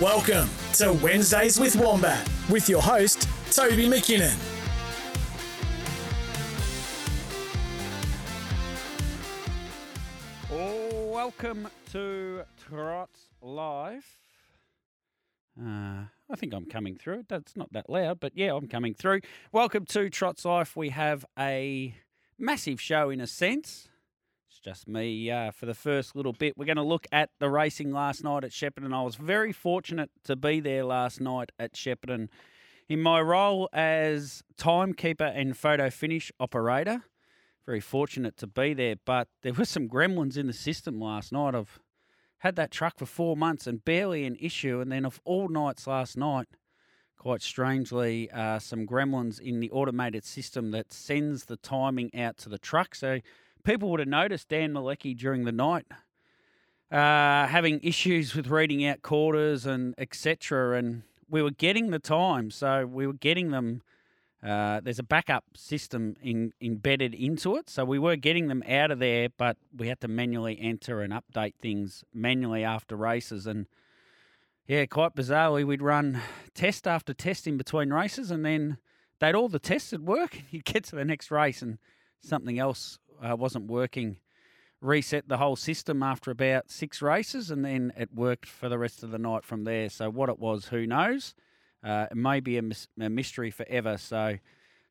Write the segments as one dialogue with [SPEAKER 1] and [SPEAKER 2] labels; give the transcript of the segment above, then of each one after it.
[SPEAKER 1] Welcome to Wednesdays with Wombat with your host, Toby McKinnon.
[SPEAKER 2] Oh, welcome to Trots Live. Uh, I think I'm coming through. That's not that loud, but yeah, I'm coming through. Welcome to Trots Life. We have a massive show in a sense. Just me uh, for the first little bit. We're going to look at the racing last night at Shepparton. I was very fortunate to be there last night at Shepparton in my role as timekeeper and photo finish operator very fortunate to be there, but there were some gremlins in the system last night. I've had that truck for four months and barely an issue, and then of all nights last night, quite strangely, uh, some gremlins in the automated system that sends the timing out to the truck. So people would have noticed Dan Malecki during the night uh, having issues with reading out quarters and etc. And we were getting the time, so we were getting them. Uh, there's a backup system in, embedded into it, so we were getting them out of there, but we had to manually enter and update things manually after races. And yeah, quite bizarrely, we'd run test after test in between races, and then they'd all the tests would work. You'd get to the next race, and something else uh, wasn't working. Reset the whole system after about six races, and then it worked for the rest of the night from there. So what it was, who knows? Uh, it may be a, mis- a mystery forever. So,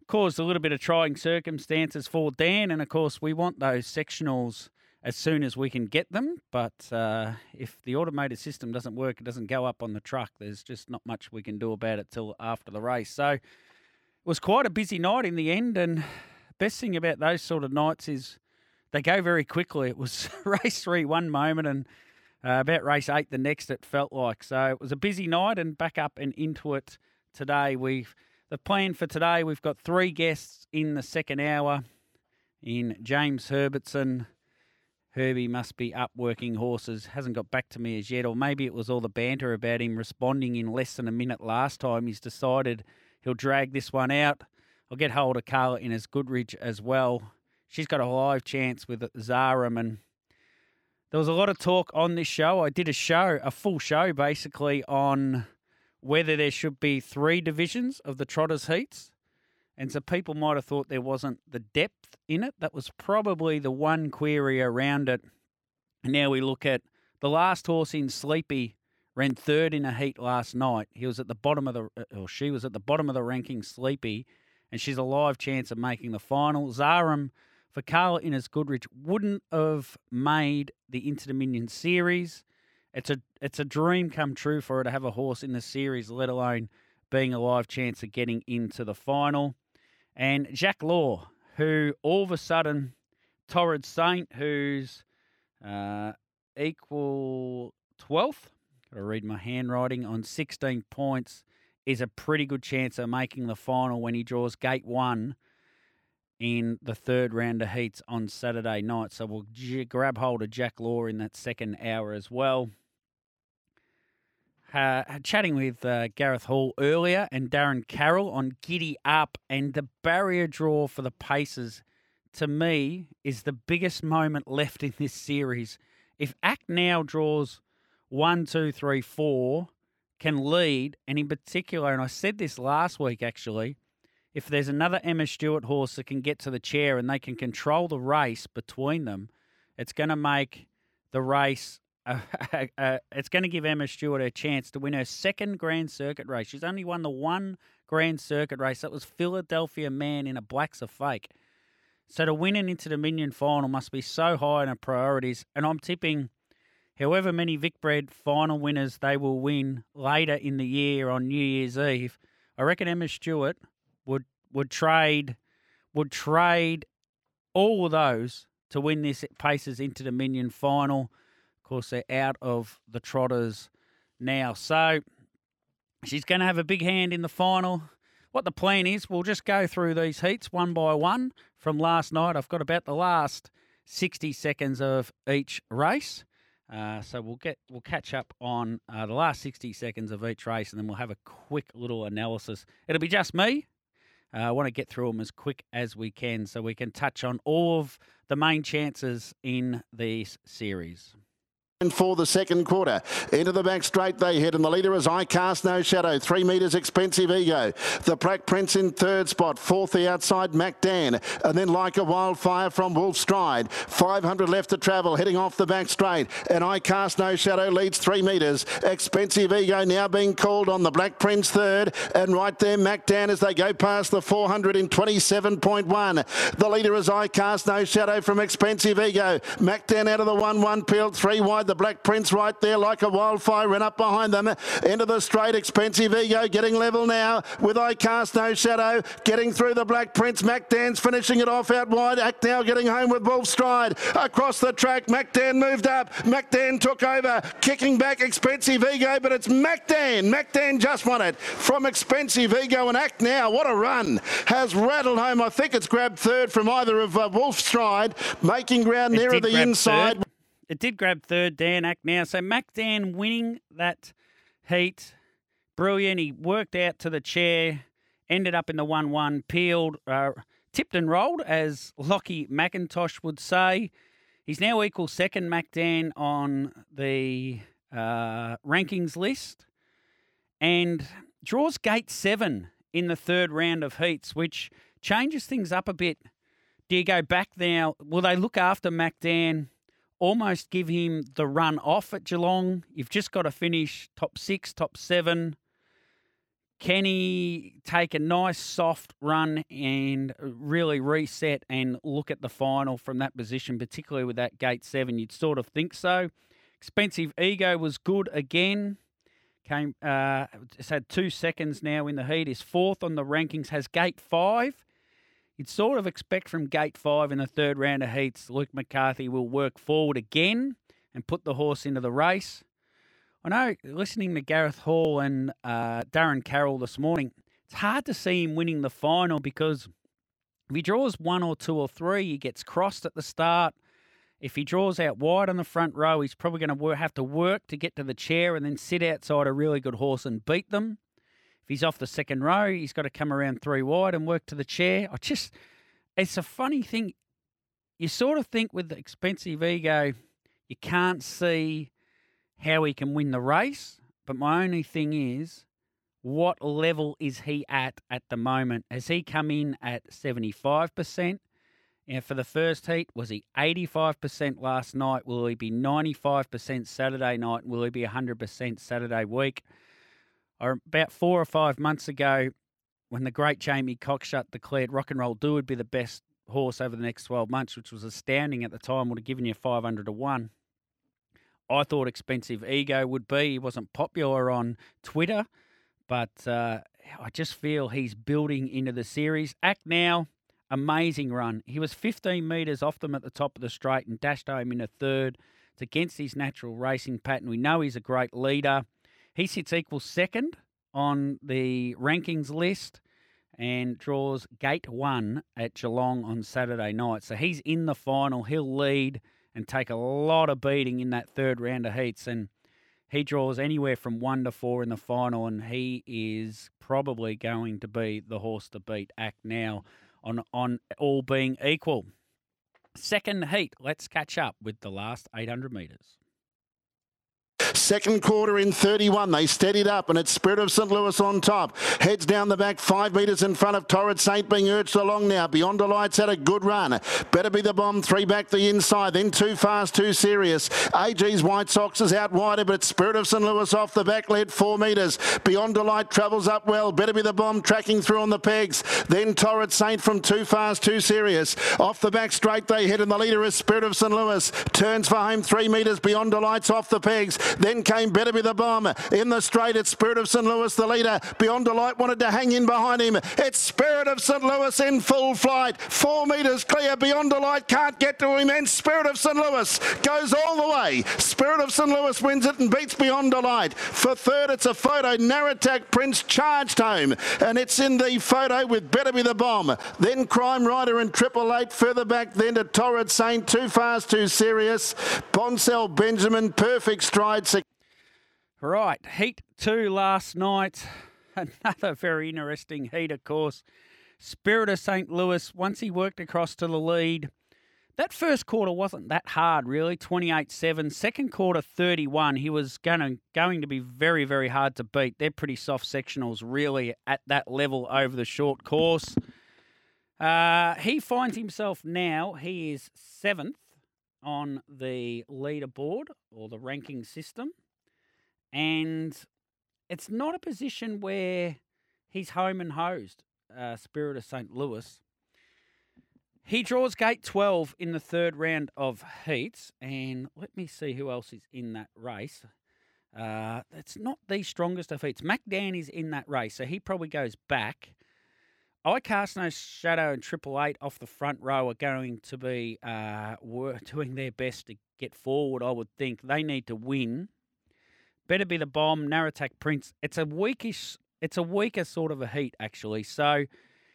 [SPEAKER 2] caused a little bit of trying circumstances for Dan. And of course, we want those sectionals as soon as we can get them. But uh, if the automated system doesn't work, it doesn't go up on the truck, there's just not much we can do about it till after the race. So, it was quite a busy night in the end. And best thing about those sort of nights is they go very quickly. It was race three one moment and uh, about race eight the next. It felt like so. It was a busy night and back up and into it today. We've the plan for today. We've got three guests in the second hour. In James Herbertson, Herbie must be up working horses. Hasn't got back to me as yet, or maybe it was all the banter about him responding in less than a minute last time. He's decided he'll drag this one out. I'll get hold of Carla Innes Goodridge as well. She's got a live chance with Zaram and there was a lot of talk on this show. I did a show, a full show basically, on whether there should be three divisions of the Trotters Heats. And so people might have thought there wasn't the depth in it. That was probably the one query around it. And now we look at the last horse in Sleepy ran third in a heat last night. He was at the bottom of the, uh, or she was at the bottom of the ranking, Sleepy, and she's a live chance of making the final. Zaram for Carla Innes Goodrich wouldn't have made the Inter Dominion series. It's a it's a dream come true for her to have a horse in the series, let alone being a live chance of getting into the final. And Jack Law, who all of a sudden, Torrid Saint, who's uh, equal 12th, got to read my handwriting, on 16 points, is a pretty good chance of making the final when he draws gate one in the third round of heats on Saturday night. So we'll grab hold of Jack Law in that second hour as well. Uh, chatting with uh, Gareth Hall earlier and Darren Carroll on Giddy Up and the barrier draw for the Pacers, to me, is the biggest moment left in this series. If Act now draws one, two, three, four, can lead, and in particular, and I said this last week actually, if there's another Emma Stewart horse that can get to the chair and they can control the race between them, it's going to make the race. Uh, it's going to give Emma Stewart a chance to win her second Grand Circuit race. She's only won the one Grand Circuit race. That was Philadelphia Man in a Blacks a Fake. So to win an Inter Dominion final must be so high in her priorities. And I'm tipping however many Vic Bred final winners they will win later in the year on New Year's Eve I reckon Emma Stewart would would trade would trade all of those to win this Pacers Inter Dominion final. Of course, they're out of the Trotters now, so she's going to have a big hand in the final. What the plan is, we'll just go through these heats one by one from last night. I've got about the last 60 seconds of each race. Uh, so we'll get we'll catch up on uh, the last 60 seconds of each race, and then we'll have a quick little analysis. It'll be just me. Uh, I want to get through them as quick as we can, so we can touch on all of the main chances in this series
[SPEAKER 3] for the second quarter. Into the back straight they head, and the leader is I Cast No Shadow. Three metres expensive ego. The Black Prince in third spot. Fourth the outside Mac Dan. And then like a wildfire from Wolf Stride. 500 left to travel, heading off the back straight. And I Cast No Shadow leads three metres. Expensive ego now being called on the Black Prince third. And right there Mac Dan as they go past the 400 in 27.1. The leader is I Cast No Shadow from Expensive Ego. Mac Dan out of the 1-1 peeled three wide the Black Prince right there like a wildfire. ran up behind them. Into the straight. Expensive Ego getting level now with I Cast No Shadow. Getting through the Black Prince. Mac Dan's finishing it off out wide. Act now getting home with Wolf Stride. Across the track. Mac Dan moved up. Mac Dan took over. Kicking back Expensive Ego, but it's Mac Dan. Mac Dan just won it from Expensive Ego and Act now. What a run. Has rattled home. I think it's grabbed third from either of uh, Wolf Stride. Making ground nearer the inside.
[SPEAKER 2] Third. It did grab third, Dan Act now. So Mac Dan winning that heat. Brilliant. He worked out to the chair, ended up in the 1 1, peeled, uh, tipped and rolled, as Lockie McIntosh would say. He's now equal second Mac Dan on the uh, rankings list and draws gate seven in the third round of heats, which changes things up a bit. Do you go back now? Will they look after Mac Dan almost give him the run off at Geelong. You've just got to finish top six, top seven. Can he take a nice soft run and really reset and look at the final from that position, particularly with that gate seven? You'd sort of think so. Expensive ego was good again. Came, uh, it's had two seconds now in the heat. Is fourth on the rankings. Has gate five. You'd sort of expect from gate five in the third round of heats, Luke McCarthy will work forward again and put the horse into the race. I know, listening to Gareth Hall and uh, Darren Carroll this morning, it's hard to see him winning the final because if he draws one or two or three, he gets crossed at the start. If he draws out wide on the front row, he's probably going to have to work to get to the chair and then sit outside a really good horse and beat them. If he's off the second row, he's got to come around three wide and work to the chair. I just, it's a funny thing. You sort of think with the expensive ego, you can't see how he can win the race. But my only thing is, what level is he at at the moment? Has he come in at 75%? And for the first heat, was he 85% last night? Will he be 95% Saturday night? Will he be 100% Saturday week? About four or five months ago, when the great Jamie Cockshutt declared Rock and Roll Do would be the best horse over the next 12 months, which was astounding at the time, would have given you 500 to 1. I thought Expensive Ego would be. He wasn't popular on Twitter, but uh, I just feel he's building into the series. Act now, amazing run. He was 15 metres off them at the top of the straight and dashed home in a third. It's against his natural racing pattern. We know he's a great leader. He sits equal second on the rankings list and draws gate one at Geelong on Saturday night. So he's in the final. He'll lead and take a lot of beating in that third round of heats. And he draws anywhere from one to four in the final, and he is probably going to be the horse to beat Act now on on all being equal. Second heat, let's catch up with the last 800 metres.
[SPEAKER 3] Second quarter in 31. They steadied up, and it's Spirit of St. Louis on top. Heads down the back, five metres in front of Torrid Saint being urged along now. Beyond Delight's had a good run. Better be the bomb. Three back the inside. Then too fast, too serious. AG's White Sox is out wider, but Spirit of St. Louis off the back led four metres. Beyond Delight travels up well. Better be the bomb tracking through on the pegs. Then Torrid Saint from too fast, too serious. Off the back straight they head, and the leader is Spirit of St. Louis. Turns for home three metres. Beyond Delight's off the pegs. Then came Better Be the Bomb. In the straight, it's Spirit of St. Louis, the leader. Beyond Delight wanted to hang in behind him. It's Spirit of St. Louis in full flight. Four metres clear. Beyond Delight can't get to him. And Spirit of St. Louis goes all the way. Spirit of St. Louis wins it and beats Beyond Delight. For third, it's a photo. Narratac Prince charged home. And it's in the photo with Better Be the Bomb. Then Crime Rider and Triple Eight further back. Then to Torrid Saint. Too fast, too serious. Bonsell Benjamin. Perfect stride.
[SPEAKER 2] Right, heat two last night. Another very interesting heat, of course. Spirit of St. Louis, once he worked across to the lead, that first quarter wasn't that hard, really 28 7. Second quarter, 31. He was going to, going to be very, very hard to beat. They're pretty soft sectionals, really, at that level over the short course. Uh, he finds himself now, he is seventh on the leaderboard or the ranking system. And it's not a position where he's home and hosed, uh, Spirit of St. Louis. He draws gate 12 in the third round of heats. And let me see who else is in that race. Uh, it's not the strongest of heats. Mac Dan is in that race, so he probably goes back. I cast no shadow and Triple Eight off the front row are going to be uh, doing their best to get forward. I would think they need to win Better be the bomb. Narratac Prince. It's a weakish. It's a weaker sort of a heat actually. So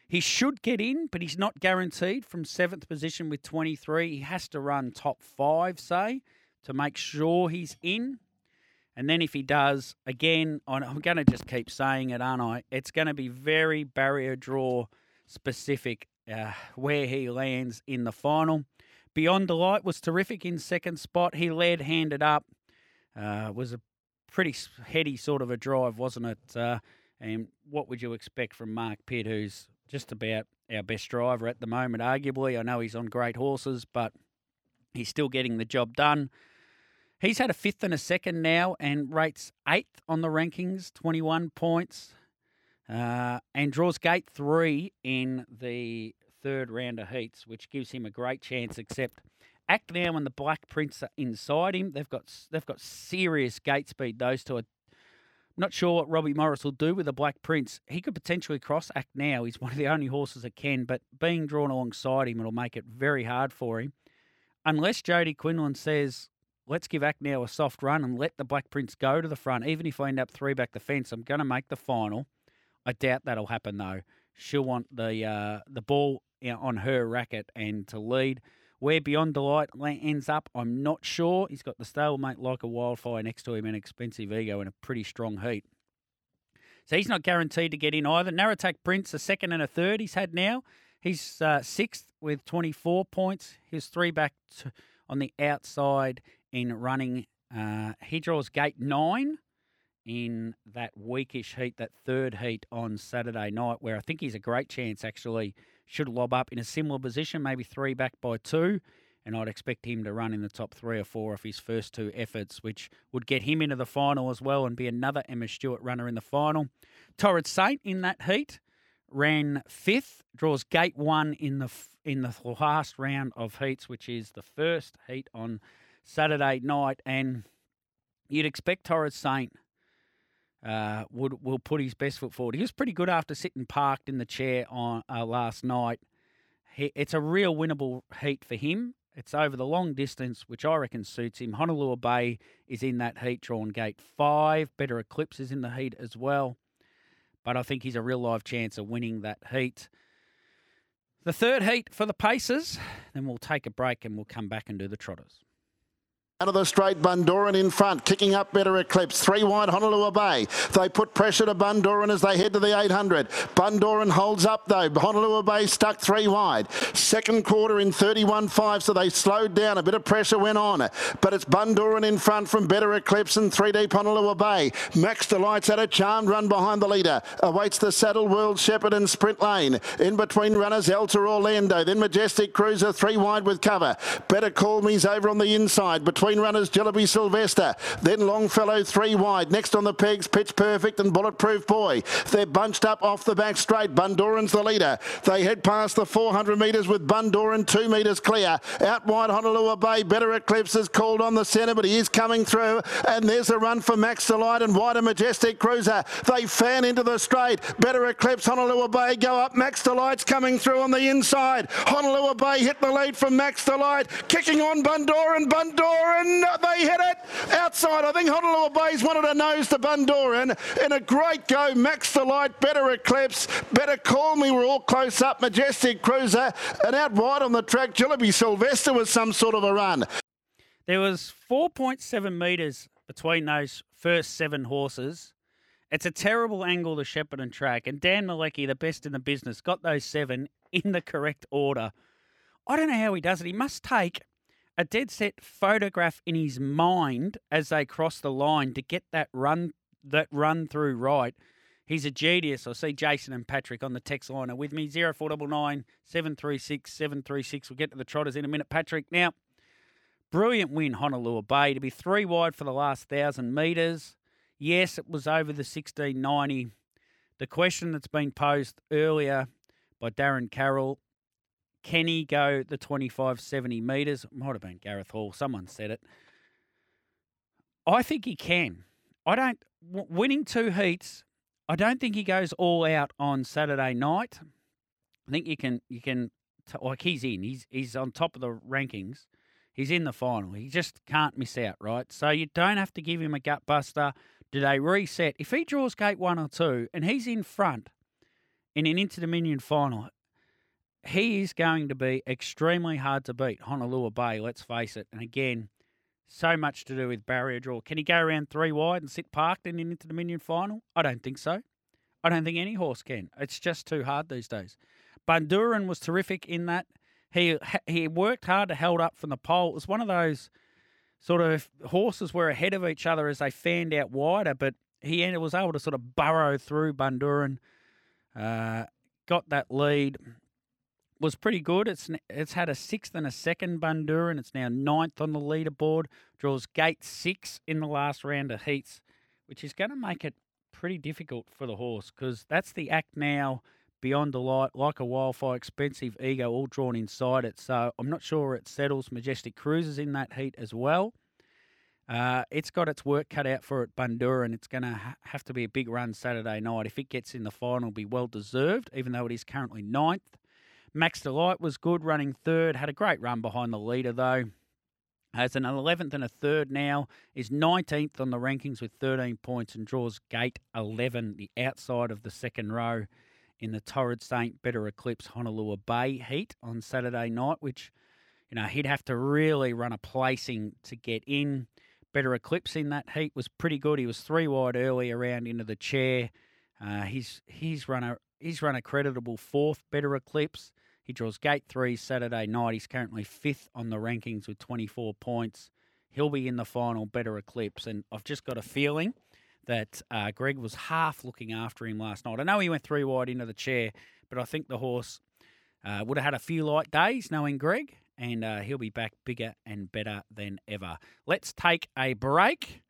[SPEAKER 2] he should get in, but he's not guaranteed from seventh position with 23. He has to run top five, say, to make sure he's in. And then if he does, again, I'm going to just keep saying it, aren't I? It's going to be very barrier draw specific uh, where he lands in the final. Beyond Delight was terrific in second spot. He led, handed up. Uh, was a pretty heady sort of a drive, wasn't it? Uh, and what would you expect from Mark Pitt, who's just about our best driver at the moment, arguably? I know he's on great horses, but he's still getting the job done. He's had a fifth and a second now and rates eighth on the rankings, 21 points, uh, and draws gate three in the third round of heats, which gives him a great chance, except Act now and the Black Prince are inside him. They've got they've got serious gate speed. Those two are. Not sure what Robbie Morris will do with the Black Prince. He could potentially cross Act now. He's one of the only horses that can, but being drawn alongside him, it'll make it very hard for him. Unless Jody Quinlan says, let's give Act now a soft run and let the Black Prince go to the front, even if I end up three back the fence, I'm going to make the final. I doubt that'll happen though. She'll want the uh, the ball on her racket and to lead. Where Beyond Delight ends up, I'm not sure. He's got the stablemate like a wildfire next to him and expensive ego in a pretty strong heat. So he's not guaranteed to get in either. Narratac Prince, a second and a third he's had now. He's uh, sixth with 24 points. He's three back to, on the outside in running. Uh, he draws gate nine in that weakish heat, that third heat on Saturday night, where I think he's a great chance actually should lob up in a similar position, maybe three back by two. And I'd expect him to run in the top three or four of his first two efforts, which would get him into the final as well and be another Emma Stewart runner in the final. Torrid Saint in that heat ran fifth, draws gate one in the in the last round of heats, which is the first heat on Saturday night. And you'd expect Torrid Saint uh, would will put his best foot forward. He was pretty good after sitting parked in the chair on uh, last night. He, it's a real winnable heat for him. It's over the long distance, which I reckon suits him. Honolulu Bay is in that heat, drawn gate five. Better Eclipse is in the heat as well. But I think he's a real live chance of winning that heat. The third heat for the Pacers. Then we'll take a break and we'll come back and do the Trotters.
[SPEAKER 3] Out of the straight, Bundoran in front, kicking up better Eclipse. Three wide, Honolulu Bay. They put pressure to Bundoran as they head to the 800. Bundoran holds up though. Honolulu Bay stuck three wide. Second quarter in 31.5, so they slowed down. A bit of pressure went on. But it's Bundoran in front from better Eclipse and three deep Honolulu Bay. Max Delight's had a charmed run behind the leader. Awaits the Saddle World Shepherd and Sprint Lane. In between runners, Elta Orlando. Then Majestic Cruiser, three wide with cover. Better Call Me's over on the inside. Between between runners Jillaby Sylvester. Then Longfellow three wide. Next on the pegs, Pitch Perfect and Bulletproof Boy. They're bunched up off the back straight. Bundoran's the leader. They head past the 400 metres with Bundoran two metres clear. Out wide Honolulu Bay. Better Eclipse is called on the centre, but he is coming through. And there's a run for Max Delight and Wider Majestic Cruiser. They fan into the straight. Better Eclipse, Honolulu Bay go up. Max Delight's coming through on the inside. Honolulu Bay hit the lead from Max Delight. Kicking on Bundoran. Bundoran, they hit it. Outside, I think Honolulu Bay's wanted a nose to Bundoran. In a great go, Max Delight, Better Eclipse, Better Call Me, we're all close up. Majestic Cruiser. And out wide on the track, Jillaby Sylvester was some sort of a run.
[SPEAKER 2] There was 4.7 metres between those first seven horses. It's a terrible angle to Shepherd Shepparton track, and Dan Malecki, the best in the business, got those seven in the correct order. I don't know how he does it. He must take a dead set photograph in his mind as they cross the line to get that run that run through right. He's a genius. I see Jason and Patrick on the text line are with me. 0499 736 736. We'll get to the trotters in a minute. Patrick, now, brilliant win, Honolulu Bay, to be three wide for the last thousand metres. Yes, it was over the 1690. The question that's been posed earlier by Darren Carroll can he go the 25 70 metres? Might have been Gareth Hall. Someone said it. I think he can. I don't. Winning two heats, I don't think he goes all out on Saturday night. I think you can. You can. Like he's in. He's he's on top of the rankings. He's in the final. He just can't miss out, right? So you don't have to give him a gut buster. Do they reset? If he draws gate one or two and he's in front in an Inter Dominion final, he is going to be extremely hard to beat. Honolulu Bay, let's face it. And again, so much to do with barrier draw. Can he go around three wide and sit parked in an Dominion final? I don't think so. I don't think any horse can. It's just too hard these days. Bundoran was terrific in that. He he worked hard to held up from the pole. It was one of those sort of horses were ahead of each other as they fanned out wider, but he was able to sort of burrow through Bundoran, uh, got that lead, was pretty good. It's it's had a sixth and a second Bundoran. It's now ninth on the leaderboard. Draws gate six in the last round of heats, which is going to make it pretty difficult for the horse because that's the act now. Beyond Delight, like a wildfire, expensive ego, all drawn inside it. So I'm not sure it settles. Majestic Cruisers in that heat as well. Uh, it's got its work cut out for it, Bundoran, and It's going to ha- have to be a big run Saturday night. If it gets in the final, it'll be well deserved, even though it is currently ninth. Max Delight was good, running third. Had a great run behind the leader, though. Has an 11th and a third now. Is 19th on the rankings with 13 points and draws gate 11, the outside of the second row in the Torrid St. Better Eclipse Honolulu Bay heat on Saturday night, which, you know, he'd have to really run a placing to get in. Better Eclipse in that heat was pretty good. He was three wide early around into the chair. Uh, he's he's run a he's run a creditable fourth. Better Eclipse. He draws gate three Saturday night. He's currently fifth on the rankings with 24 points. He'll be in the final. Better Eclipse, and I've just got a feeling that uh, Greg was half looking after him last night. I know he went three wide into the chair, but I think the horse uh, would have had a few light days knowing Greg, and uh, he'll be back bigger and better than ever. Let's take a break,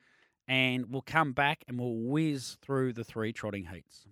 [SPEAKER 2] and we'll come back and we'll whiz through the three trotting heats.